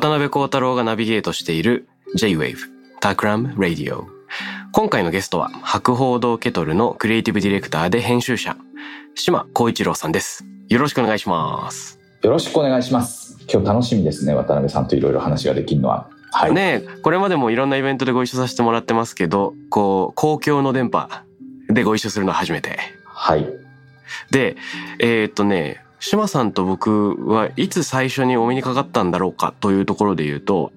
渡辺幸太郎がナビゲートしている J-Wave Takram Radio 今回のゲストは博報堂ケトルのクリエイティブディレクターで編集者島光一郎さんですよろしくお願いしますよろしくお願いします。今日楽しみですね、渡辺さんといろいろ話ができるのは。はい。ねえこれまでもいろんなイベントでご一緒させてもらってますけどこう公共の電波でご一緒するのは初めてはい。でえーっとね島さんと僕はいつ最初にお目にかかったんだろうかというところで言うと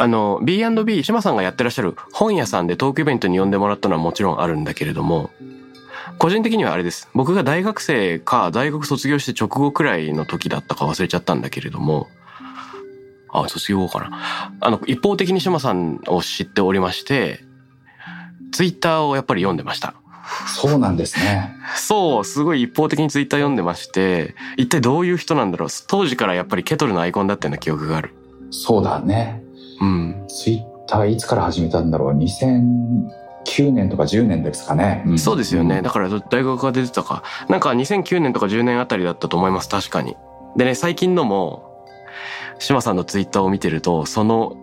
あの B&B 島さんがやってらっしゃる本屋さんでトークイベントに呼んでもらったのはもちろんあるんだけれども個人的にはあれです。僕が大学生か大学卒業して直後くらいの時だったか忘れちゃったんだけれどもあ卒業後かな。あの一方的に島さんを知っておりましてツイッターをやっぱり読んでました。そうなんですね。そう、すごい一方的にツイッター読んでまして、一体どういう人なんだろう。当時からやっぱりケトルのアイコンだったような記憶がある。そうだね。うん。ツイッターいつから始めたんだろう。2009年とか10年ですかね。んそうですよね。だから大学が出てたか。なんか2009年とか10年あたりだったと思います。確かに。でね、最近のも、島さんのツイッターを見てると、その、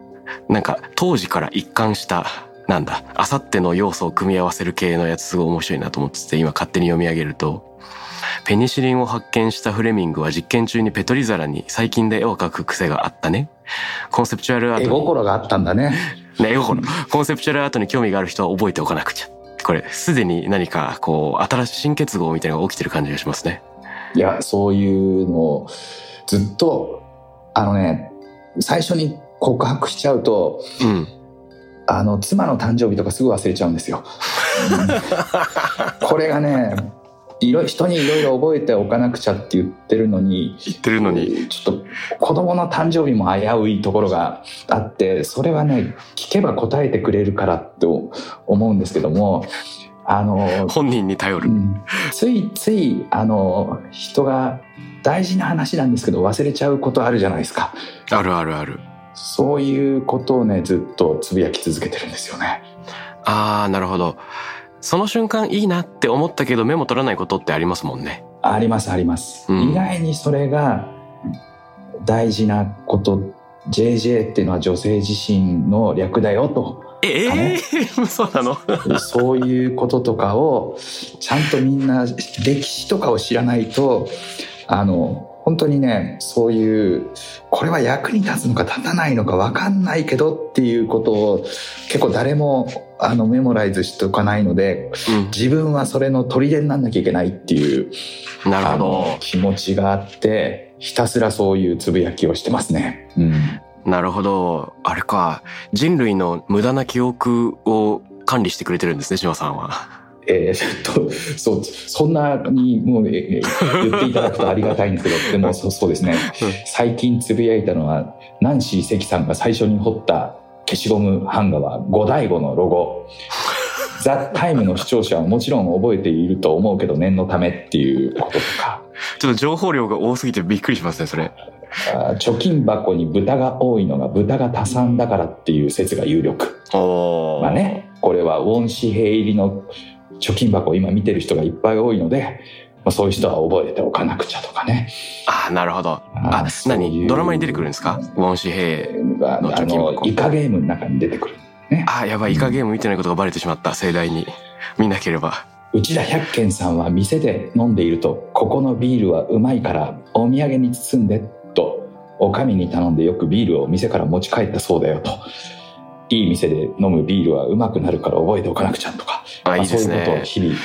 なんか当時から一貫した、なんだ、あさっての要素を組み合わせる系のやつすごい面白いなと思ってて、今勝手に読み上げると、ペニシリンを発見したフレミングは実験中にペトリ皿に最近で絵を描く癖があったね。コンセプチュアルアー絵トに、心があったんだね。ね、絵心。コンセプチュアルアートに興味がある人は覚えておかなくちゃ。これ、すでに何か、こう、新しい新結合みたいなのが起きてる感じがしますね。いや、そういうのをずっと、あのね、最初に告白しちゃうと、うん。あの、妻の誕生日とかすぐ忘れちゃうんですよ。う んこれがね、いろ人にいろいろ覚えておかなくちゃって言ってるのに、言ってるのに。ちょっと子供の誕生日も危ういところがあってそれはね聞けば答えてくれるからって思うんですけどもあの、本人に頼る。うんついついあの人が大事な話なんですけど忘れちゃうことあるじゃないですかあるあるある。そういうことをねずっとつぶやき続けてるんですよね。あー、なるほど。その瞬間いいなって思ったけどメモ取らないことってありますもんね。ありますあります、うん。意外にそれが大事なこと JJ っていうのは女性自身の略だよと。えあえー、そうなの？そういうこととかをちゃんとみんな歴史とかを知らないとあの本当にねそういうこれは役に立つのか立たないのか分かんないけどっていうことを結構誰もあのメモライズしておかないので自分はそれの砦になんなきゃいけないっていううん。なるあほどの。気持ちがあってひたすらそういうつぶやきをしてますね。うんなるほど。あれか。人類の無駄な記憶を管理してくれてるんですね、島さんは。えー、ちょっと、そう、そんなにもう、えー言っていただくとありがたいんですけど、でもそうそうですね、最近つぶやいたのは、ナンシー関さんが最初に彫った消しゴム版画は五醍醐のロゴ。ザ・タイムの視聴者はもちろん覚えていると思うけど念のためっていうこととか、ちょっと情報量が多すぎてびっくりしますね、それ。貯金箱に豚が多いのが豚が多産だからっていう説が有力。おー。まあね、これはウォン紙幣入りの貯金箱を今見てる人がいっぱい多いので、まあ、そういう人は覚えておかなくちゃとかね。ああ、なるほど。あ何ドラマに出てくるんですか？ウォン紙幣。あの貯金箱のイカゲームの中に出てくる。ああ、やばい、イカゲーム見てないことがバレてしまった、盛大に。見なければ。内田百軒さんは店で飲んでいると、ここのビールはうまいからお土産に包んでと、お上に頼んでよくビールを店から持ち帰ったそうだよと。いい店で飲むビールはうまくなるから覚えておかなくちゃとか、あいいですねまあそういうことを日々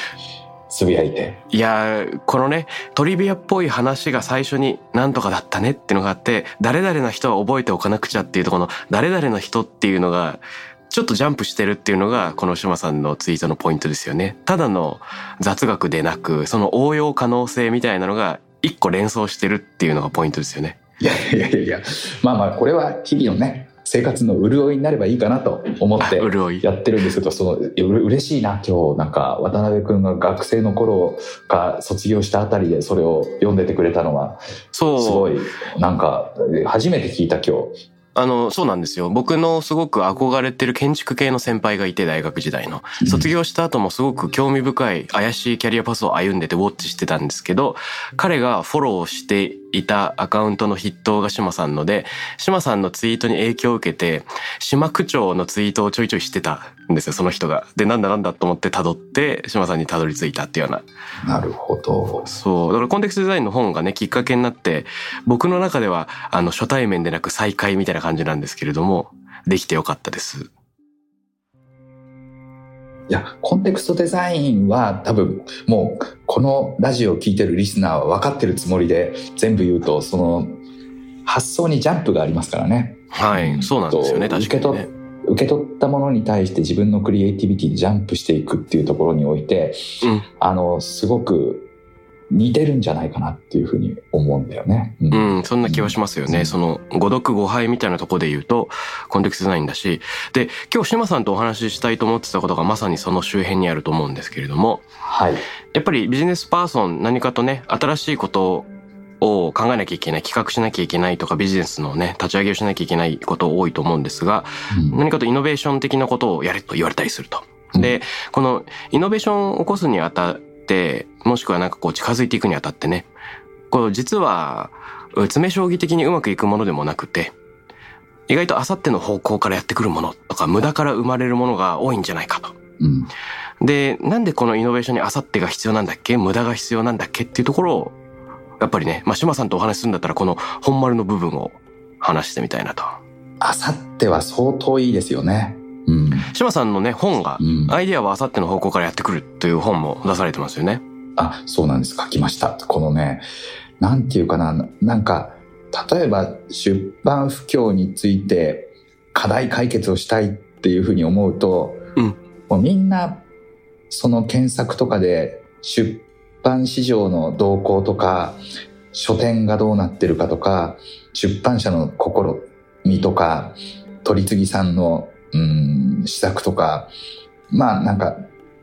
つぶやいて。いやーこのねトリビアっぽい話が最初に何とかだったねっていうのがあって誰々の人は覚えておかなくちゃっていうところの誰々の人っていうのがちょっとジャンプしてるっていうのがこの島さんのツイートのポイントですよね。ただの雑学でなくその応用可能性みたいなのが一個連想してるっていうのがポイントですよね。いやいやいやいや、まあまあ、これは日々のね、生活の潤いになればいいかなと思ってあ潤いやってるんですけど、その、嬉しいな、今日、なんか、渡辺くんが学生の頃が卒業したあたりでそれを読んでてくれたのは、そう。すごい、なんか、初めて聞いた今日。あの、そうなんですよ。僕のすごく憧れてる建築系の先輩がいて、大学時代の。卒業した後もすごく興味深い怪しいキャリアパスを歩んでてウォッチしてたんですけど、彼がフォローしていたアカウントの筆頭が島さんので、島さんのツイートに影響を受けて、島区長のツイートをちょいちょいしてたんですよ、その人が。で、なんだなんだと思って辿って、島さんに辿り着いたっていうようななるほど。そう。だからコンテクストデザインの本がね、きっかけになって、僕の中では、あの、初対面でなく再会みたいな感じなんですけれども、できてよかったです。いや、コンテクストデザインは多分もうこのラジオを聞いてるリスナーは分かってるつもりで全部言うと、その発想にジャンプがありますからね。はい。そうなんですよね、と確かにね受け取。受け取ったものに対して自分のクリエイティビティでジャンプしていくっていうところにおいて、うんあの、すごく似てるんじゃないかなっていうふうに思うんだよね。うんうん、そんな気はしますよね。うんその、誤読誤配みたいなところで言うと、コンテクストデザインだし、で、今日島さんとお話ししたいと思ってたことがまさにその周辺にあると思うんですけれども、はい。やっぱりビジネスパーソン何かとね、新しいことを考えなきゃいけない、企画しなきゃいけないとかビジネスのね、立ち上げをしなきゃいけないこと多いと思うんですが、うん何かとイノベーション的なことをやれと言われたりすると。で、このイノベーションを起こすにあたって、もしくはなんかこう近づいていくにあたってね、こう実は、う詰将棋的にうまくいくものでもなくて、意外とあさっての方向からやってくるものとか、無駄から生まれるものが多いんじゃないかと。うんで、なんでこのイノベーションにあさってが必要なんだっけ無駄が必要なんだっけっていうところを、やっぱりね、まあ、島さんとお話しするんだったら、この本丸の部分を話してみたいなと。あさっては相当いいですよね。うん。島さんのね、本がう、ん、アイディアはあさっての方向からやってくるという本も出されてますよね。あ、そうなんです。書きました。このね、なんていうかな、なんか、例えば出版不況について課題解決をしたいっていうふうに思うと、うんもうみんなその検索とかで出版市場の動向とか、書店がどうなってるかとか、出版社の試みとか、取次さんの、うん、施策とか、まあなんか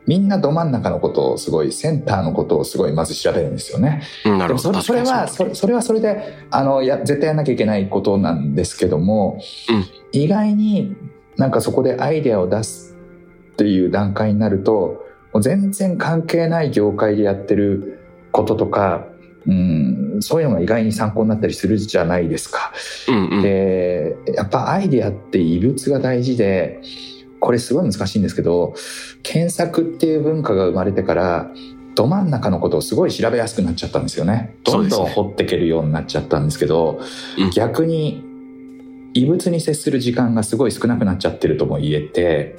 みんなど真ん中のことをすごいセンターのことをすごいまず調べるんですよね。うん、なるほど。それはそれそれはそれであのや絶対やんなきゃいけないことなんですけども、うん意外になんかそこでアイデアを出すっていう段階になるともう全然関係ない業界でやってることとか、うん、そういうのが意外に参考になったりするじゃないですか。うんうん。でやっぱアイデアって異物が大事でこれすごい難しいんですけど検索っていう文化が生まれてからど真ん中のことをすごい調べやすくなっちゃったんですよねどんどん掘っていけるようになっちゃったんですけどうん逆に異物に接する時間がすごい少なくなっちゃってるとも言えて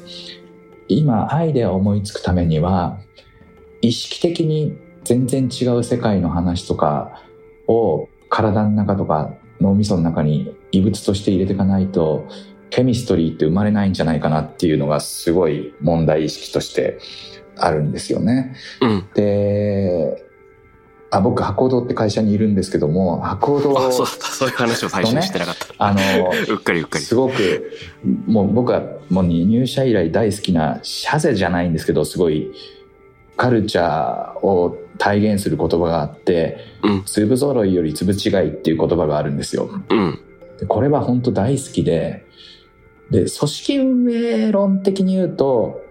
今アイデアを思いつくためには意識的に全然違う世界の話とかを体の中とか脳みその中に異物として入れていかないとケミストリーって生まれないんじゃないかなっていうのがすごい問題意識としてあるんですよね。うん。であ僕博報堂って会社にいるんですけども博報堂あ、そうだった。そういう話を最初にしてなかった。あの うっかりうっかり。すごくもう僕はもう入社以来大好きなシャゼじゃないんですけどすごいカルチャーを体現する言葉があってうん「粒揃いより粒違い」っていう言葉があるんですよ。うん。でこれは本当大好きでで組織運営論的に言うと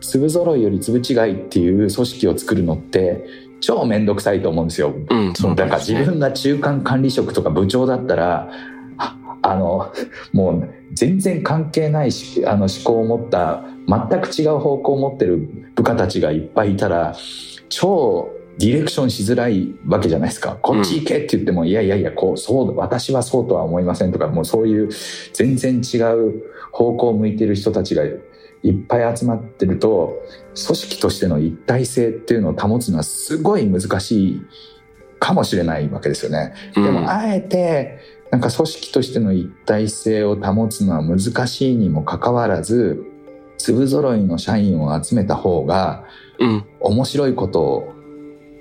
粒揃いより粒違いっていう組織を作るのって超面倒くさいと思うんですよ。うん。そのだから自分が中間管理職とか部長だったらああのもう全然関係ないしあの思考を持った全く違う方向を持ってる部下たちがいっぱいいたら超ディレクションしづらいわけじゃないですか。こっち行けって言っても、いやいやいや、こう、そう、私はそうとは思いませんとか、もうそういう全然違う方向を向いてる人たちがいっぱい集まってると、組織としての一体性っていうのを保つのはすごい難しいかもしれないわけですよね。でも、あえて、なんか組織としての一体性を保つのは難しいにもかかわらず、粒揃いの社員を集めた方が、面白いことを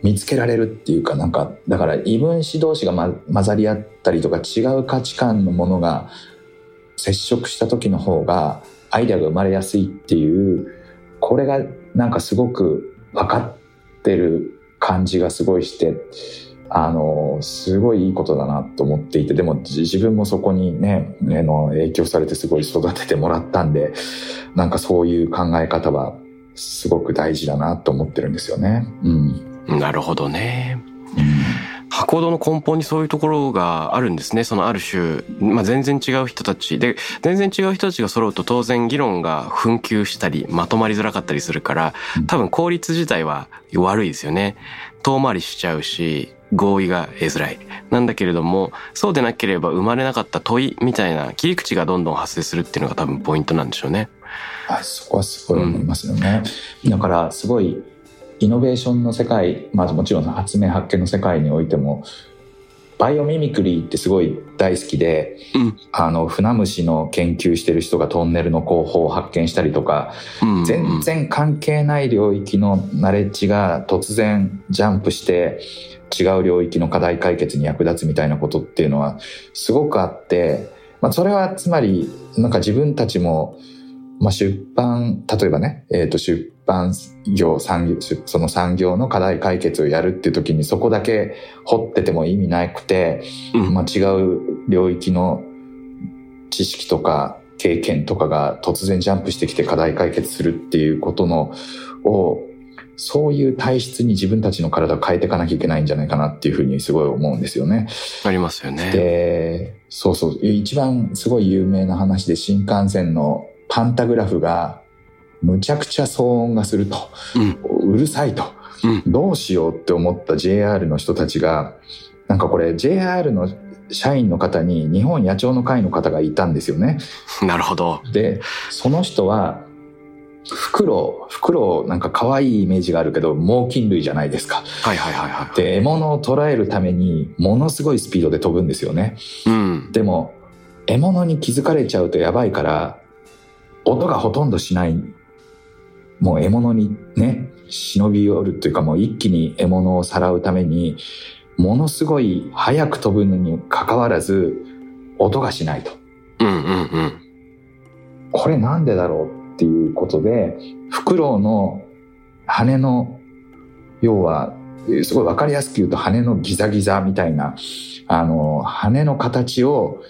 見つけられるっていうかなんかだから異分子同士が、混ざり合ったりとか違う価値観のものが接触した時の方がアイデアが生まれやすいっていうこれがなんかすごく分かってる感じがすごいしてあのすごいいいことだなと思っていてでも自分もそこにねの影響されてすごい育ててもらったんでなんかそういう考え方はすごく大事だなと思ってるんですよね。うんなるほどね。箱堂の根本にそういうところがあるんですね。そのある種、まあ、全然違う人たちで、全然違う人たちが揃うと当然議論が紛糾したり、まとまりづらかったりするから、多分効率自体は悪いですよね。遠回りしちゃうし、合意が得づらい。なんだけれども、そうでなければ生まれなかった問いみたいな切り口がどんどん発生するっていうのが多分ポイントなんでしょうね。あそこはすごい思いますよね。うん、だからすごいイノベーションの世界、まあ、もちろん発明発見の世界においてもバイオミミクリーってすごい大好きで、うん、あの船虫の研究してる人がトンネルの工法を発見したりとか、うんうん、全然関係ない領域のナレッジが突然ジャンプして違う領域の課題解決に役立つみたいなことっていうのはすごくあって、まあ、それはつまりなんか自分たちも、まあ、出版例えばね、えー、と出版業、産業、その産業の課題解決をやるっていう時にそこだけ掘ってても意味なくて、うん、まあ、違う領域の知識とか経験とかが突然ジャンプしてきて課題解決するっていうことのをそういう体質に自分たちの体を変えていかなきゃいけないんじゃないかなっていうふうにすごい思うんですよね。ありますよね。で、そうそう、一番すごい有名な話で新幹線のパンタグラフがむちゃくちゃ騒音がすると、うん、うるさいと、うん、どうしようって思った JR の人たちが、なんかこれ JR の社員の方に日本野鳥の会の方がいたんですよね。なるほど。で、その人は、フクロウ、フクロウなんか可愛いイメージがあるけど、猛禽類じゃないですか。はいはいはいはい。で、獲物を捕らえるために、ものすごいスピードで飛ぶんですよね。うん。でも、獲物に気づかれちゃうとやばいから、音がほとんどしないもう獲物にね、忍び寄るというかもう一気に獲物をさらうために、ものすごい早く飛ぶのにかかわらず、音がしないと。うんうんうん。これなんでだろうっていうことで、フクロウの羽の、要は、すごいわかりやすく言うと羽のギザギザみたいな、あの、羽の形を、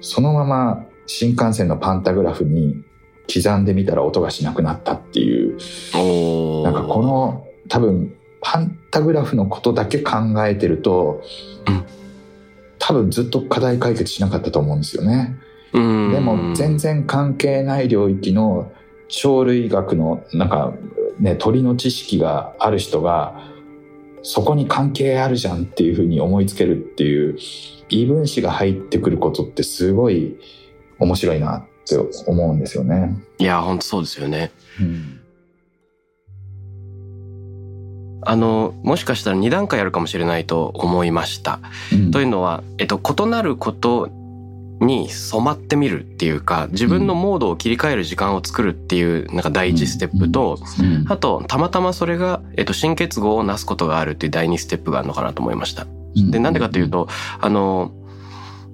そのまま新幹線のパンタグラフに刻んでみたら音がしなくなったっていう、なんかこの多分パンタグラフのことだけ考えてると、うん、多分ずっと課題解決しなかったと思うんですよね。でも全然関係ない領域の鳥類学のなんかね鳥の知識がある人がそこに関係あるじゃんっていうふうに思いつけるっていう異分子が入ってくることってすごい面白いなって思うんですよね。いや、本当そうですよね。うん、あの、もしかしたら2段階あるかもしれないと思いました。うん、というのは、えっと、異なることに染まってみるっていうか、自分のモードを切り替える時間を作るっていう、なんか第一ステップと、あと、たまたまそれが、えっと、新結合をなすことがあるっていう第二ステップがあるのかなと思いました。で、なんでかというと、あの、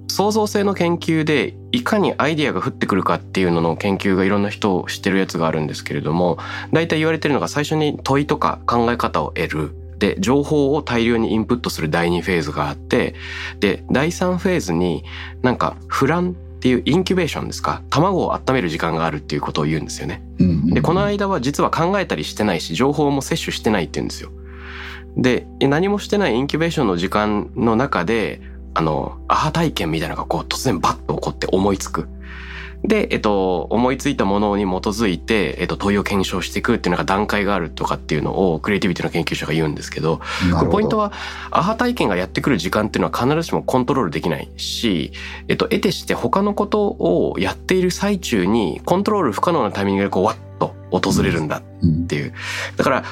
創造性の研究でいかにアイディアが降ってくるかっていうのの研究がいろんな人を知ってるやつがあるんですけれども大体言われてるのが最初に問いとか考え方を得るで情報を大量にインプットする第2フェーズがあってで第3フェーズになんかフランっていうインキュベーションですか卵を温める時間があるっていうことを言うんですよね。でこの間は実は考えたりしてないし情報も摂取してないって言うんですよ。で何もしてないインキュベーションの時間の中であの、アハ体験みたいなのがこう突然バッと起こって思いつく。で、えっと、思いついたものに基づいて、えっと、問いを検証していくっていうのが段階があるとかっていうのをクリエイティビティの研究者が言うんですけど、これポイントは、アハ体験がやってくる時間っていうのは必ずしもコントロールできないし、えっと、得てして他のことをやっている最中にコントロール不可能なタイミングでこう、わっと訪れるんだっていう。だから、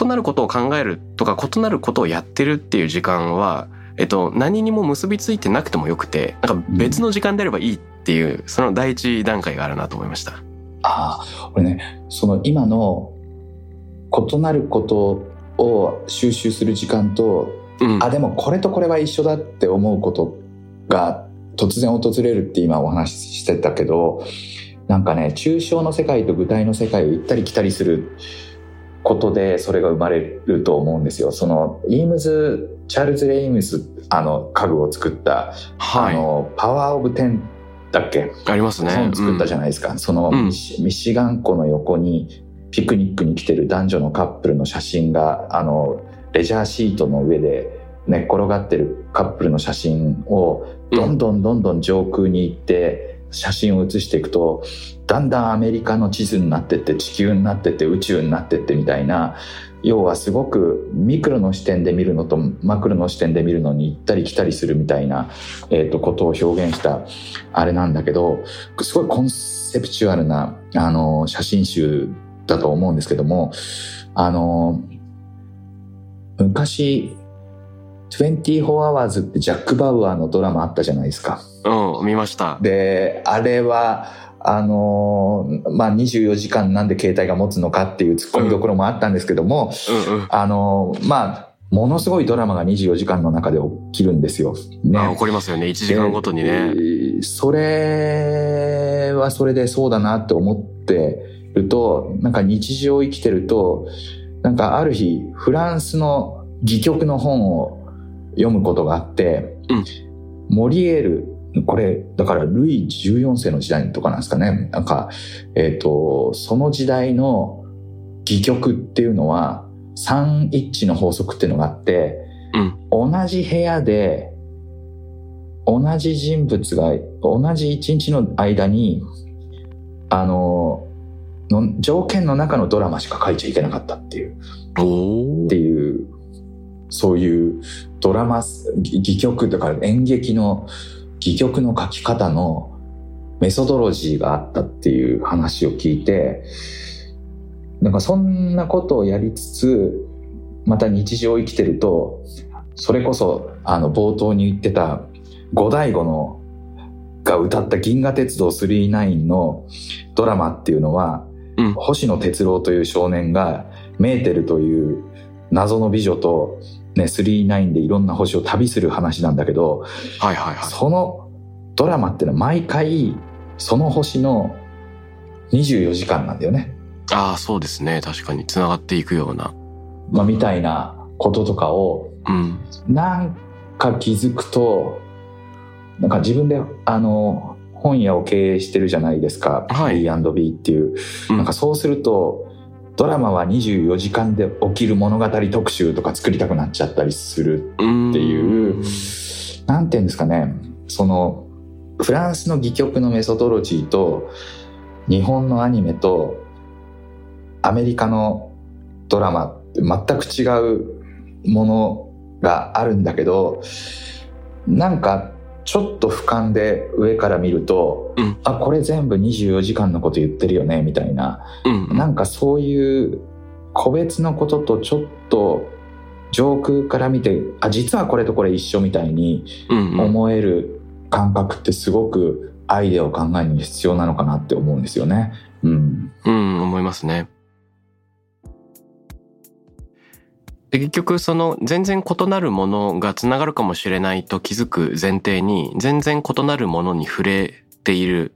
異なることを考えるとか、異なることをやってるっていう時間は、えっと、何にも結びついてなくてもよくて、なんか別の時間であればいいっていう、その第一段階があるなと思いました。ああ、これね、その今の異なることを収集する時間と、うん、あ、でもこれとこれは一緒だって思うことが突然訪れるって今お話ししてたけど、なんかね、抽象の世界と具体の世界を行ったり来たりすることでそれが生まれると思うんですよ。その、イームズ、チャールズ・レイ・イームズ、あの、家具を作った、はい、あの、パワー・オブ・テンだっけ？ありますね。本作ったじゃないですか。うん、そのミシ、ミシガン湖の横にピクニックに来てる男女のカップルの写真が、あの、レジャーシートの上で寝っ転がってるカップルの写真をどんどんどんどん上空に行って写真を写していくと、だんだんアメリカの地図になってって地球になってって宇宙になってってみたいな、要はすごくミクロの視点で見るのとマクロの視点で見るのに行ったり来たりするみたいな、えー、とことを表現したあれなんだけどすごいコンセプチュアルなあの写真集だと思うんですけどもあの昔24 Hours ってジャック・バウアーのドラマあったじゃないですか。うん、見ました。で、あれは、あのー、まあ、24時間なんで携帯が持つのかっていう突っ込みどころもあったんですけども、うんうんうん、あのー、まあ、ものすごいドラマが24時間の中で起きるんですよ。ね。あ、起こりますよね。1時間ごとにね。それはそれでそうだなって思ってると、なんか日常を生きてると、なんかある日、フランスの戯曲の本を読むことがあって、うん、モリエールこれ、だから、ルイ14世の時代とかなんですかね。なんか、えっ、ー、と、その時代の戯曲っていうのは、三一致の法則っていうのがあって、うん、同じ部屋で、同じ人物が、同じ一日の間に、あの、の条件の中のドラマしか書いちゃいけなかったっていう。っていう、そういうドラマ、戯曲だから演劇の戯曲の書き方のメソドロジーがあったっていう話を聞いて、なんかそんなことをやりつつ、また日常を生きてると、それこそ、あの、冒頭に言ってた、五醍醐の、が歌った銀河鉄道999のドラマっていうのは、うん、星野哲郎という少年が、メーテルという謎の美女とね、39でいろんな星を旅する話なんだけど、はいはいはい。そのドラマっていうのは毎回、その星の24時間なんだよね。ああ、そうですね。確かに繋がっていくような。まあ、みたいなこととかを、うん、なんか気づくと、なんか自分で、あの、本屋を経営してるじゃないですか。はい、B&B っていう。なんかそうすると、ドラマは24時間で起きる物語特集とか作りたくなっちゃったりするっていう、なんていうんですかね、その、フランスの戯曲のメソドロジーと、日本のアニメと、アメリカのドラマって全く違うものがあるんだけど、なんかちょっと俯瞰で上から見ると、うん、あこれ全部24時間のこと言ってるよねみたいな、うん。うん、なんかそういう個別のこととちょっと上空から見てあ実はこれとこれ一緒みたいに思える感覚ってすごくアイデアを考えるのに必要なのかなって思うんですよね。うん、うん、思いますね。で結局その全然異なるものがつながるかもしれないと気づく前提に全然異なるものに触れている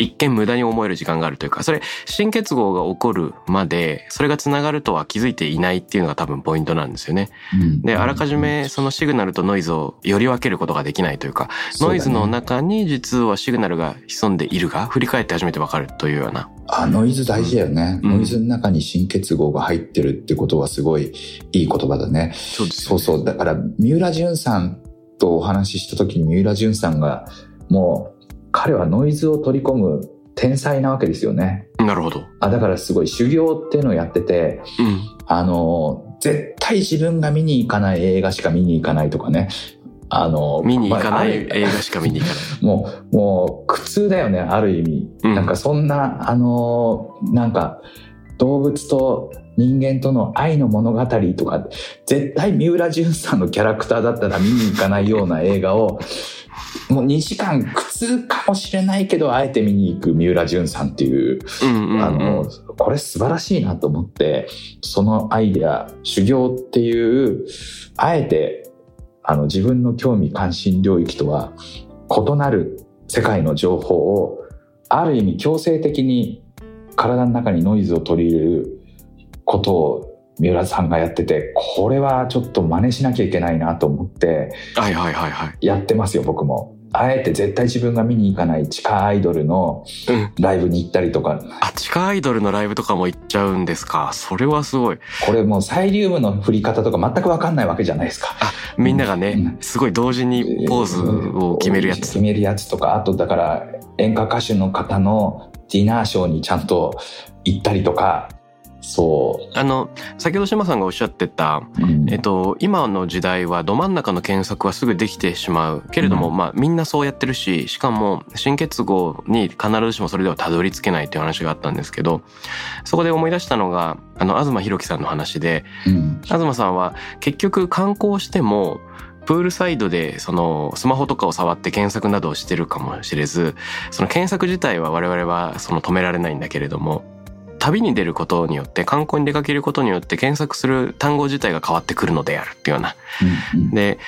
一見無駄に思える時間があるというか、それ、新結合が起こるまで、それが繋がるとは気づいていないっていうのが多分ポイントなんですよね。うん、で、あらかじめそのシグナルとノイズをより分けることができないというか、ノイズの中に実はシグナルが潜んでいるが、振り返って初めてわかるというような。あ、ノイズ大事だよね、うん、ノイズの中に新結合が入ってるってことはすごいいい言葉だね。そうね、そうそう。だから、三浦淳さんとお話しした時に三浦淳さんが、もう、彼はノイズを取り込む天才なわけですよね。なるほど。あだからすごい修行っていうのをやってて、うん。あの、絶対自分が見に行かない映画しか見に行かないとかね。あの、見に行かまあない映画しか見に行かない。もう、もう苦痛だよね、ある意味。うんなんかそんな、あの、なんか動物と人間との愛の物語とか、絶対三浦淳さんのキャラクターだったら見に行かないような映画を、もう2時間苦痛かもしれないけど、あえて見に行く三浦淳さんっていう。あの、これ素晴らしいなと思って、そのアイデア、修行っていう、あえて、あの、自分の興味関心領域とは異なる世界の情報を、ある意味強制的に体の中にノイズを取り入れることを三浦さんがやってて、これはちょっと真似しなきゃいけないなと思って、はいはいはいはい。やってますよ、僕も。あえて絶対自分が見に行かない地下アイドルのうん。ライブに行ったりとか、あ、地下アイドルのライブとかも行っちゃうんですか？それはすごい。これもうサイリウムの振り方とか全く分かんないわけじゃないですか。みんながね、うんすごい同時にポーズを決めるやつ。決めるやつとか、あとだから演歌歌手の方のディナーショーにちゃんと行ったりとか、そあの、先ほど島さんがおっしゃってた、う。うんえっと、今の時代はど真ん中の検索はすぐできてしまう。けれども、うまあみんなそうやってるし、しかも新結合に必ずしもそれではたどり着けないという話があったんですけど、そこで思い出したのが、あの、東博樹さんの話で、うん東さんは結局観光しても、プールサイドでそのスマホとかを触って検索などをしてるかもしれず、その検索自体は我々はその止められないんだけれども、旅に出ることによって観光に出かけることによって検索する単語自体が変わってくるのであるっていうような。うんうん。で、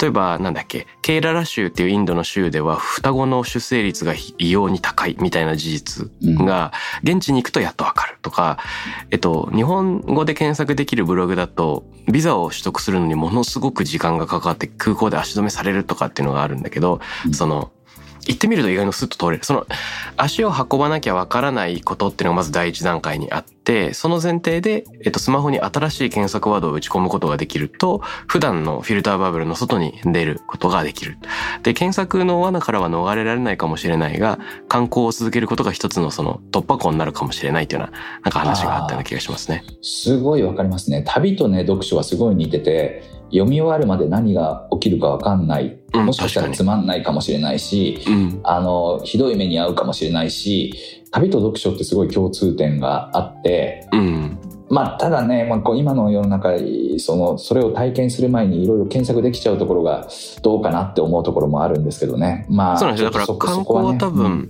例えばなんだっけ、ケイララ州っていうインドの州では双子の出生率が異様に高いみたいな事実が現地に行くとやっとわかるとか、えっと、日本語で検索できるブログだとビザを取得するのにものすごく時間がかかって空港で足止めされるとかっていうのがあるんだけど、うん。その、行ってみると意外にスッと通れる。その、足を運ばなきゃわからないことっていうのがまず第一段階にあって、その前提で、えっと、スマホに新しい検索ワードを打ち込むことができると、普段のフィルターバブルの外に出ることができる。で、検索の罠からは逃れられないかもしれないが、観光を続けることが一つのその突破口になるかもしれないというような、なんか話があったような気がしますね。すごいわかりますね。旅とね、読書はすごい似てて、読み終わるまで何が起きるかわかんない。うんもしかしたらつまんないかもしれないし、うん。あの、ひどい目に遭うかもしれないし、旅と読書ってすごい共通点があって、うん。まあ、ただね、まあ、こう今の世の中、その、それを体験する前にいろいろ検索できちゃうところがどうかなって思うところもあるんですけどね。まあ、そうなんですよ。だから観光は多分、うん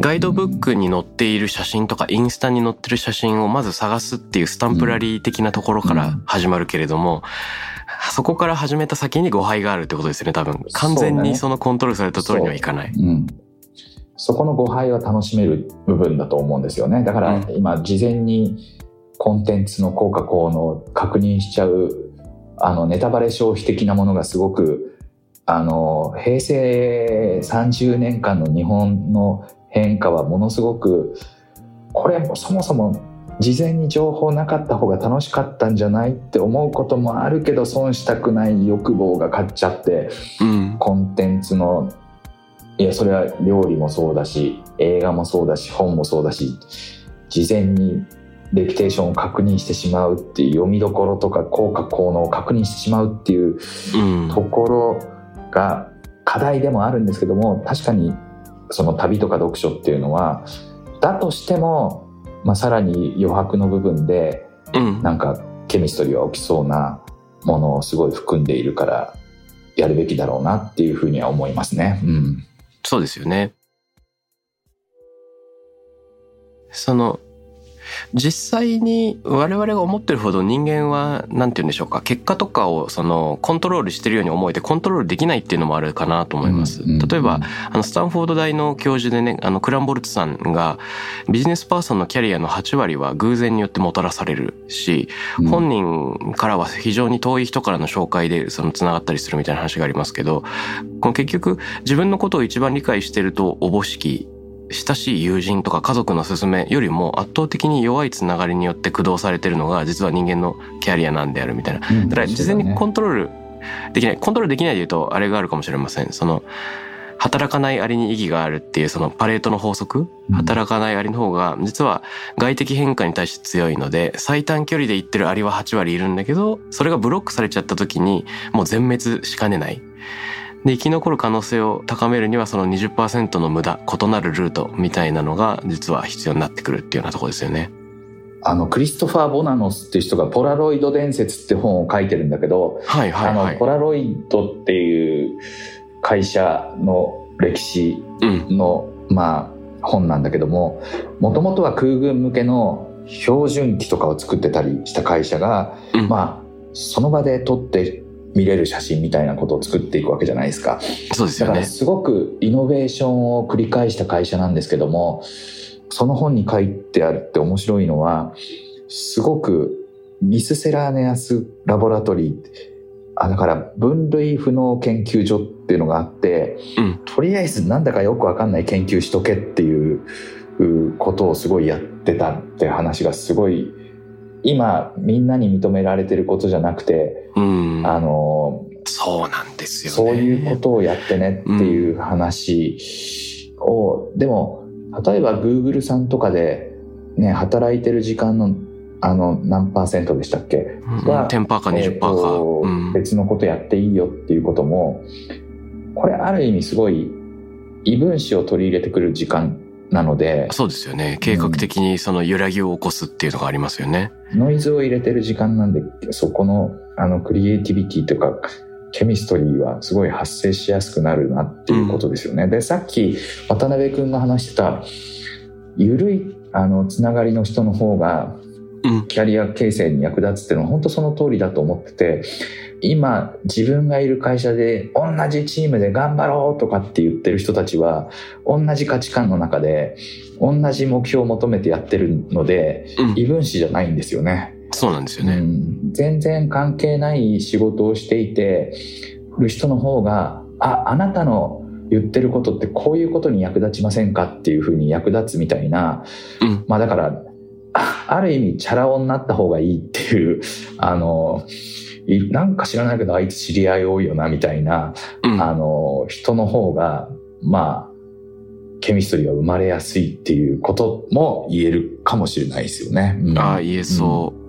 ガイドブックに載っている写真とか、インスタに載ってる写真をまず探すっていうスタンプラリー的なところから始まるけれども、そこから始めた先に誤配があるってことですよね、多分。完全にそのコントロールされた通りにはいかない。うん。そこの誤配は楽しめる部分だと思うんですよね。だからうん今事前にコンテンツの効果効能を確認しちゃう、あのネタバレ消費的なものがすごく、あの、平成30年間の日本の変化はものすごく、これもそもそも事前に情報なかった方が楽しかったんじゃないって思うこともあるけど損したくない欲望が勝っちゃって、うん。コンテンツのいやそれは料理もそうだし映画もそうだし本もそうだし事前にレピュテーションを確認してしまうっていう読みどころとか効果効能を確認してしまうっていううん。ところが課題でもあるんですけども確かにその旅とか読書っていうのはだとしても、まあ、さらに余白の部分でうん。なんかケミストリーは起きそうなものをすごい含んでいるからやるべきだろうなっていうふうには思いますね。うん。そうですよね。その、実際に我々が思ってるほど人間は、なんて言うんでしょうか、結果とかをそのコントロールしてるように思えてコントロールできないっていうのもあるかなと思います。うん例えば、、あの、スタンフォード大の教授でね、あの、クランボルツさんが、ビジネスパーソンのキャリアの8割は偶然によってもたらされるし、うん本人からは非常に遠い人からの紹介でその繋がったりするみたいな話がありますけど、この結局自分のことを一番理解してるとおぼしき親しい友人とか家族の勧めよりも圧倒的に弱いつながりによって駆動されてるのが実は人間のキャリアなんであるみたいな。うんだから事前にコンントロールできない。コントロールできないで言うとあれがあるかもしれません。その、働かないアリに意義があるっていうそのパレートの法則、働かないアリの方が実は外的変化に対して強いので最短距離で行ってるアリは8割いるんだけどそれがブロックされちゃった時にもう全滅しかねない。で生き残る可能性を高めるにはその20%の無駄異なるルートみたいなのが実は必要になってくるっていうようなところですよね。あの、クリストファー・ボナノスっていう人がポラロイド伝説って本を書いてるんだけど、はいはいはい。あの、ポラロイドっていう会社の歴史うん。の、まあ、本なんだけども、もともとは空軍向けの標準機とかを作ってたりした会社が、うんまあ、その場で撮って見れる写真みたいなことを作っていくわけじゃないですか。だからそうですよね。すごくイノベーションを繰り返した会社なんですけども、その本に書いてあるって面白いのは、すごくミスセラーネアスラボラトリー、あ、だから分類不能研究所っていうのがあって、うんとりあえずなんだかよくわかんない研究しとけっていううことをすごいやってたって話がすごい、今みんなに認められてることじゃなくて、うん。あの、そうなんですよね。そういうことをやってねっていう話を、でも、例えば Google さんとかでね、働いてる時間のあの何パーセントでしたっけ？うんが10%か20%えーうん。別のことやっていいよっていうことも、これある意味すごい異分子を取り入れてくる時間なので、そうですよね。計画的にその揺らぎを起こすっていうのがありますよね。ノイズを入れてる時間なんで、そこのあのクリエイティビティとか、ケミストリーはすごい発生しやすくなるなっていうことですよね。で、さっき渡辺くんが話してた、ゆるいあのつながりの人の方がうん。キャリア形成に役立つっていうのは本当その通りだと思ってて、今自分がいる会社で同じチームで頑張ろうとかって言ってる人たちは同じ価値観の中で同じ目標を求めてやってるのでうん。異分子じゃないんですよね。そうなんですよね。うん、全然関係ない仕事をしていてる人の方がああなたの言ってることってこういうことに役立ちませんかっていうふうに役立つみたいな、うんまあだからあある意味チャラ男になった方がいいっていうあのいなんか知らないけどあいつ知り合い多いよなみたいな、うん。あの人の方がまあケミストリーが生まれやすいっていうことも言えるかもしれないですよね。うんああ、言えそう。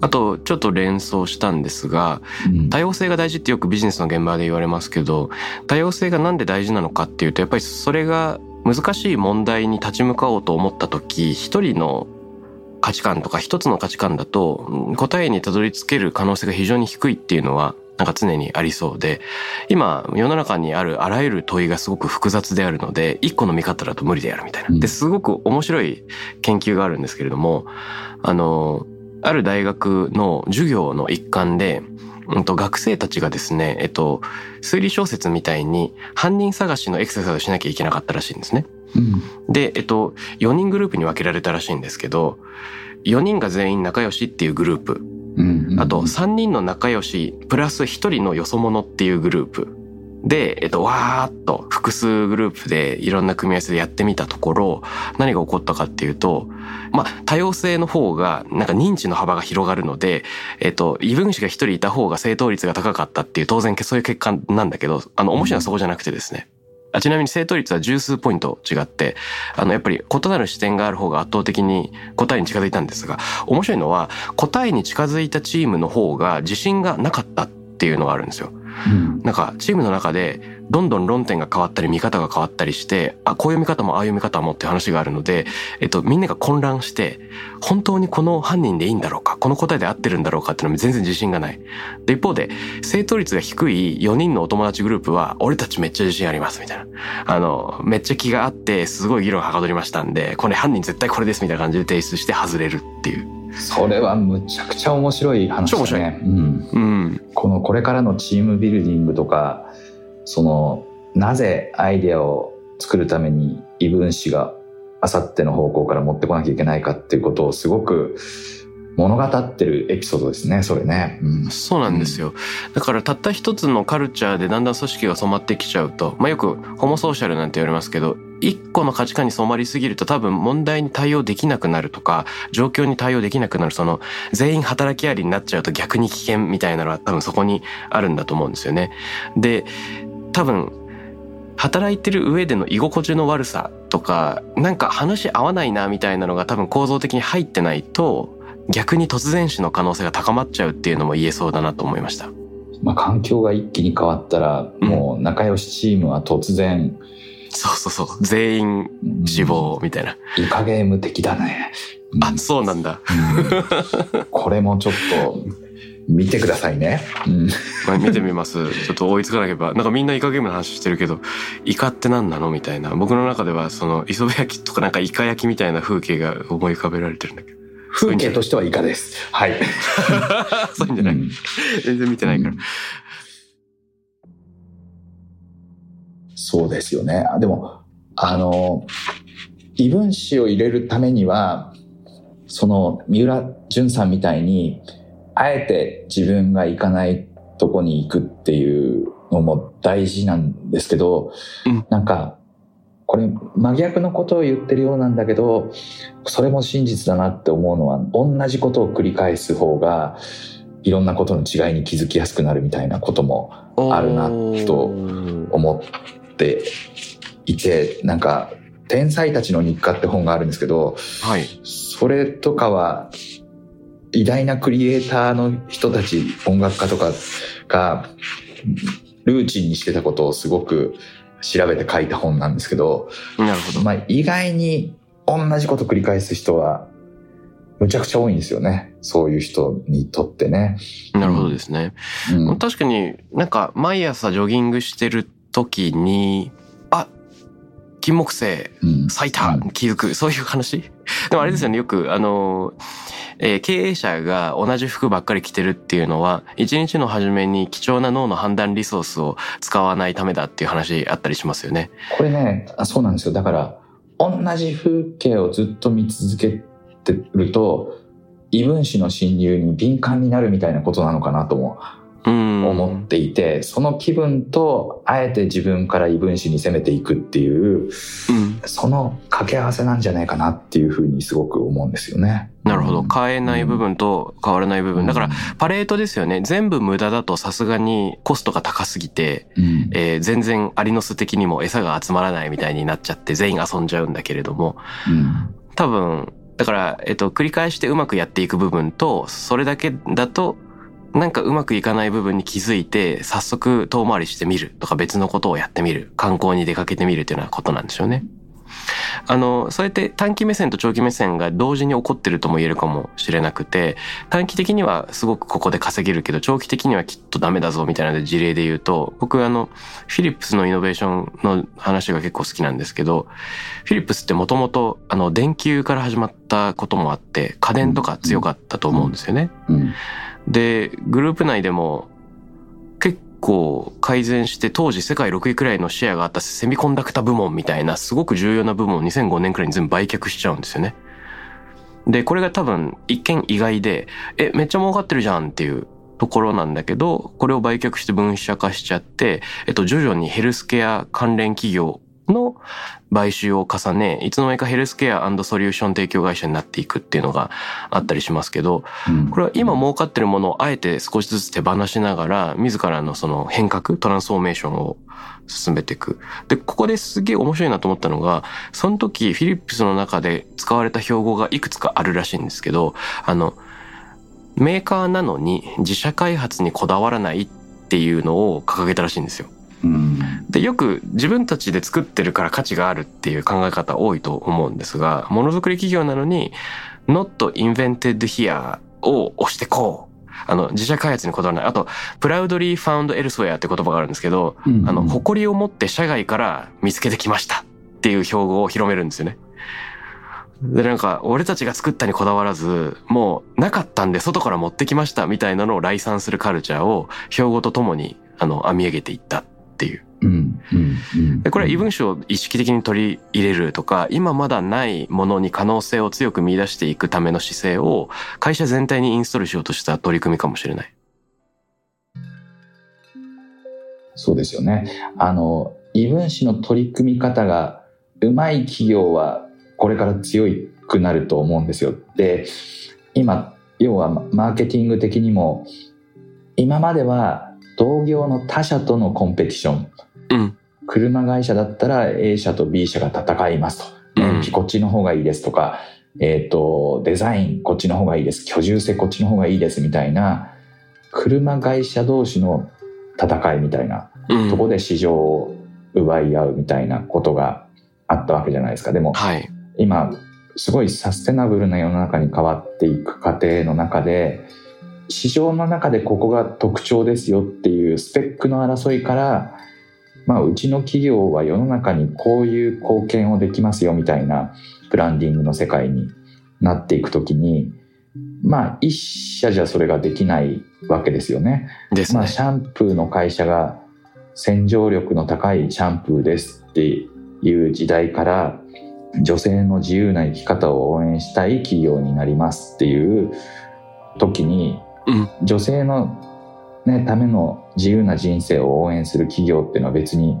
あと、ちょっと連想したんですが、うん多様性が大事ってよくビジネスの現場で言われますけど、多様性がなんで大事なのかっていうと、やっぱりそれが難しい問題に立ち向かおうと思った時、一人の価値観とか一つの価値観だとうん答えにたどり着ける可能性が非常に低いっていうのはなんか常にありそうで今世の中にあるあらゆる問いがすごく複雑であるので一個の見方だと無理であるみたいな。うんですごく面白い研究があるんですけれどもあのある大学の授業の一環でうんと学生たちがですね、えっと、推理小説みたいに犯人探しのエクササイズをしなきゃいけなかったらしいんですね。うんで、えっと、4人グループに分けられたらしいんですけど、4人が全員仲良しっていうグループ、うんうんあと3人の仲良し、プラス1人のよそ者っていうグループ。で、えっと、わーっと複数グループでいろんな組み合わせでやってみたところ、何が起こったかっていうと、まあ、多様性の方が、なんか認知の幅が広がるので、えっと、異分子が1人いた方が正答率が高かったっていう、当然そういう結果なんだけど、あの、面白いのはそこじゃなくてですね。あちなみに正答率は十数ポイント違って、あの、やっぱり異なる視点がある方が圧倒的に答えに近づいたんですが、面白いのは答えに近づいたチームの方が自信がなかったっていうのがあるんですよ。うんなんかチームの中でどんどん論点が変わったり見方が変わったりして、あ、こういう見方もああいう見方もって話があるので、えっと、みんなが混乱して、本当にこの犯人でいいんだろうか、この答えで合ってるんだろうかっていうのも全然自信がない。で、一方で、正答率が低い4人のお友達グループは、俺たちめっちゃ自信あります、みたいな。あの、めっちゃ気があって、すごい議論はかどりましたんで、これ犯人絶対これです、みたいな感じで提出して外れるっていう。それはむちゃくちゃ面白い話だね。うん、うん。このこれからのチームビルディングとかそのなぜアイデアを作るために異分子があさっての方向から持ってこなきゃいけないかっていうことをすごく物語ってるエピソードですねそれね。うんそうなんですよ。だからたった一つのカルチャーでだんだん組織が染まってきちゃうと、まあよくホモソーシャルなんて言われますけど、一個の価値観に染まりすぎると多分問題に対応できなくなるとか、状況に対応できなくなる、その全員働きありになっちゃうと逆に危険みたいなのは多分そこにあるんだと思うんですよね。で、多分、働いてる上での居心地の悪さとかなんか話合わないなみたいなのが多分構造的に入ってないと逆に突然死の可能性が高まっちゃうっていうのも言えそうだなと思いました。まあ、環境が一気に変わったら、もう仲良しチームは突然、そうそうそう全員死亡みたいな。イカゲーム的だね。あそうなんだ。うんこれもちょっと見てくださいね。うんまあ見てみます。ちょっと追いつかなければ。なんかみんなイカゲームの話してるけど、イカって何なのみたいな。僕の中ではその磯辺焼きとかなんかイカ焼きみたいな風景が思い浮かべられてるんだけど。風景としてはイカです。はい。そういうんじゃない。うん全然見てないから。そうですよね。あでも、あの、異分子を入れるためには、その三浦淳さんみたいに、あえて自分が行かないとこに行くっていうのも大事なんですけど、うんなんか、これ真逆のことを言ってるようなんだけど、それも真実だなって思うのは、同じことを繰り返す方が、いろんなことの違いに気づきやすくなるみたいなこともあるなと思っていて、なんか、天才たちの日課って本があるんですけど、はい。それとかは、偉大なクリエイターの人たち、音楽家とかが、ルーチンにしてたことをすごく調べて書いた本なんですけど、なるほど。まあ意外に同じこと繰り返す人は、むちゃくちゃ多いんですよね。そういう人にとってね。なるほどですね。うん確かになんか毎朝ジョギングしてる時に、あ金木犀うん咲いた気づく、そういう話？でもあれですよね、よく、あの、えー経営者が同じ服ばっかり着てるっていうのは、一日の初めに貴重な脳の判断リソースを使わないためだっていう話あったりしますよね。これね、あそうなんですよ。だから、同じ風景をずっと見続けてると、異分子の侵入に敏感になるみたいなことなのかなともうん。思っていて、その気分と、あえて自分から異分子に攻めていくっていう、うん。その掛け合わせなんじゃないかなっていうふうにすごく思うんですよね。なるほど。うん変えない部分と変わらない部分。だから、パレートですよね。全部無駄だとさすがにコストが高すぎて、うんえー全然アリノス的にも餌が集まらないみたいになっちゃって全員遊んじゃうんだけれども、うん多分、だから、えっと、繰り返してうまくやっていく部分と、それだけだと、なんかうまくいかない部分に気づいて、早速遠回りしてみるとか別のことをやってみる、観光に出かけてみるっていうようなことなんでしょうね。あの、そうやって短期目線と長期目線が同時に起こってるとも言えるかもしれなくて、短期的にはすごくここで稼げるけど、長期的にはきっとダメだぞみたいな事例で言うと、僕あの、フィリップスのイノベーションの話が結構好きなんですけど、フィリップスってもともとあの、電球から始まったこともあって、家電とか強かったと思うんですよね。うんで、グループ内でも結構改善して当時世界6位くらいのシェアがあったセミコンダクタ部門みたいなすごく重要な部門を2005年くらいに全部売却しちゃうんですよね。で、これが多分一見意外で、え、めっちゃ儲かってるじゃんっていうところなんだけど、これを売却して分社化しちゃって、えっと、徐々にヘルスケア関連企業の買収を重ね、いつの間にかヘルスケアソリューション提供会社になっていくっていうのがあったりしますけど、うんこれは今儲かってるものをあえて少しずつ手放しながら、自らのその変革、トランスフォーメーションを進めていく。で、ここですげえ面白いなと思ったのが、その時フィリップスの中で使われた標語がいくつかあるらしいんですけど、あの、メーカーなのに自社開発にこだわらないっていうのを掲げたらしいんですよ。うんで、よく自分たちで作ってるから価値があるっていう考え方多いと思うんですが、ものづくり企業なのに、not invented here を押してこう。あの、自社開発にこだわらない。あと、proudly found elsewhere って言葉があるんですけど、うんあの、誇りを持って社外から見つけてきましたっていう標語を広めるんですよね。で、なんか、俺たちが作ったにこだわらず、もう、なかったんで外から持ってきましたみたいなのを来賛するカルチャーを、標語とともに、あの、編み上げていったっていう。うんうんうんでこれは異分子を意識的に取り入れるとか、今まだないものに可能性を強く見出していくための姿勢を会社全体にインストールしようとした取り組みかもしれない。そうですよね。あの、異分子の取り組み方がうまい企業はこれから強くなると思うんですよ。で、今、要はマーケティング的にも、今までは同業の他社とのコンペティションうん。車会社だったら A 社と B 社が戦いますと。燃費こっちの方がいいですとか、えっ、と、デザインこっちの方がいいです。居住性こっちの方がいいですみたいな、車会社同士の戦いみたいなうんとこで市場を奪い合うみたいなことがあったわけじゃないですか。でもはい。今すごいサステナブルな世の中に変わっていく過程の中で市場の中でここが特徴ですよっていうスペックの争いから、まあ、うちの企業は世の中にこういう貢献をできますよみたいなブランディングの世界になっていくときにまあ一社じゃそれができないわけですよね。まあ、ですね。シャンプーの会社が洗浄力の高いシャンプーですっていう時代から女性の自由な生き方を応援したい企業になりますっていう時にうん。女性の、ね、ための自由な人生を応援する企業っていうのは別に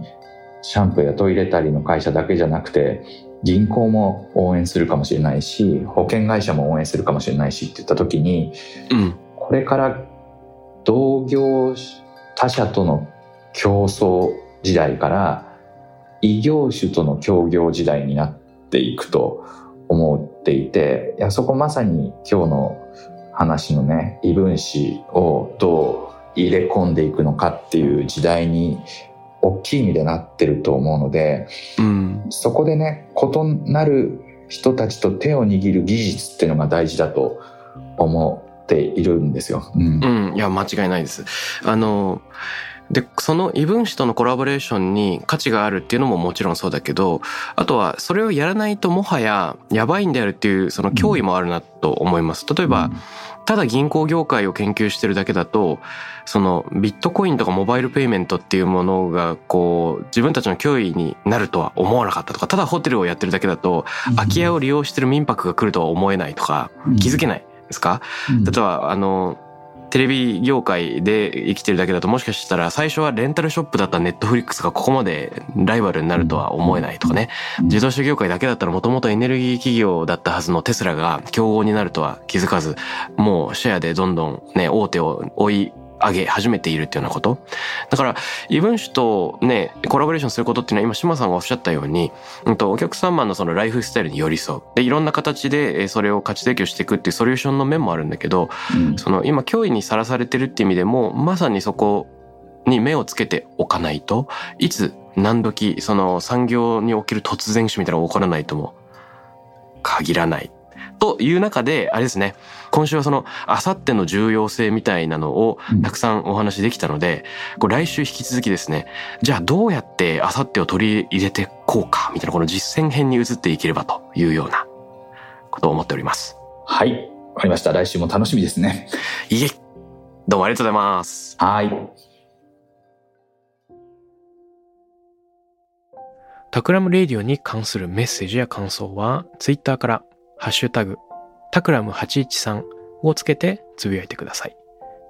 シャンプーやトイレタリーの会社だけじゃなくて銀行も応援するかもしれないし保険会社も応援するかもしれないしって言った時にうん。これから同業他社との競争時代から異業種との協業時代になっていくと思っていていやそこまさに今日の話のね異分子をどう入れ込んでいくのかっていう時代に大きい意味でなってると思うのでうん。そこでね異なる人たちと手を握る技術っていうのが大事だと思っているんですよ。うんうん。いや、間違いないです。あの、で、その異分子とのコラボレーションに価値があるっていうのももちろんそうだけど、あとはそれをやらないともはややばいんであるっていうその脅威もあるなと思います。例えば、ただ銀行業界を研究してるだけだと、そのビットコインとかモバイルペイメントっていうものがこう自分たちの脅威になるとは思わなかったとか、ただホテルをやってるだけだと空き家を利用してる民泊が来るとは思えないとか、気づけないですか？うん。例えばあのテレビ業界で生きてるだけだともしかしたら最初はレンタルショップだったネットフリックスがここまでライバルになるとは思えないとかね。自動車業界だけだったらもともとエネルギー企業だったはずのテスラが競合になるとは気づかずもうシェアでどんどんね大手を追い上げ始めているっていうようなこと。だから異分種とねコラボレーションすることっていうのは今島さんがおっしゃったように、うん、とお客様のそのライフスタイルに寄り添う。でいろんな形でえーそれを価値提供していくっていうソリューションの面もあるんだけどうん。その今脅威にさらされてるっていう意味でもまさにそこに目をつけておかないといつ何時その産業に起きる突然死みたいなのが起こらないとも限らない。という中であれですね今週はそのあさっての重要性みたいなのをうんたくさんお話できたのでこれ来週引き続きですねじゃあどうやってあさってを取り入れてこうかみたいなこの実践編に移っていければというようなことを思っております。はいわかりました来週も楽しみですねいえどうもありがとうございます。はいタクラムレディオに関するメッセージや感想は、ツイッターから、ハッシュタグ、タクラム813をつけてつぶやいてください。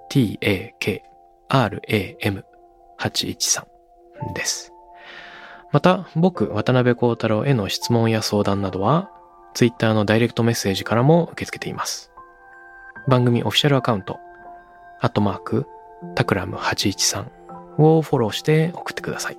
t-a-k-r-a-m813 です。また、僕、渡邉康太郎への質問や相談などは、ツイッターのダイレクトメッセージからも受け付けています。番組オフィシャルアカウント、アットマーク、タクラム813をフォローして送ってください。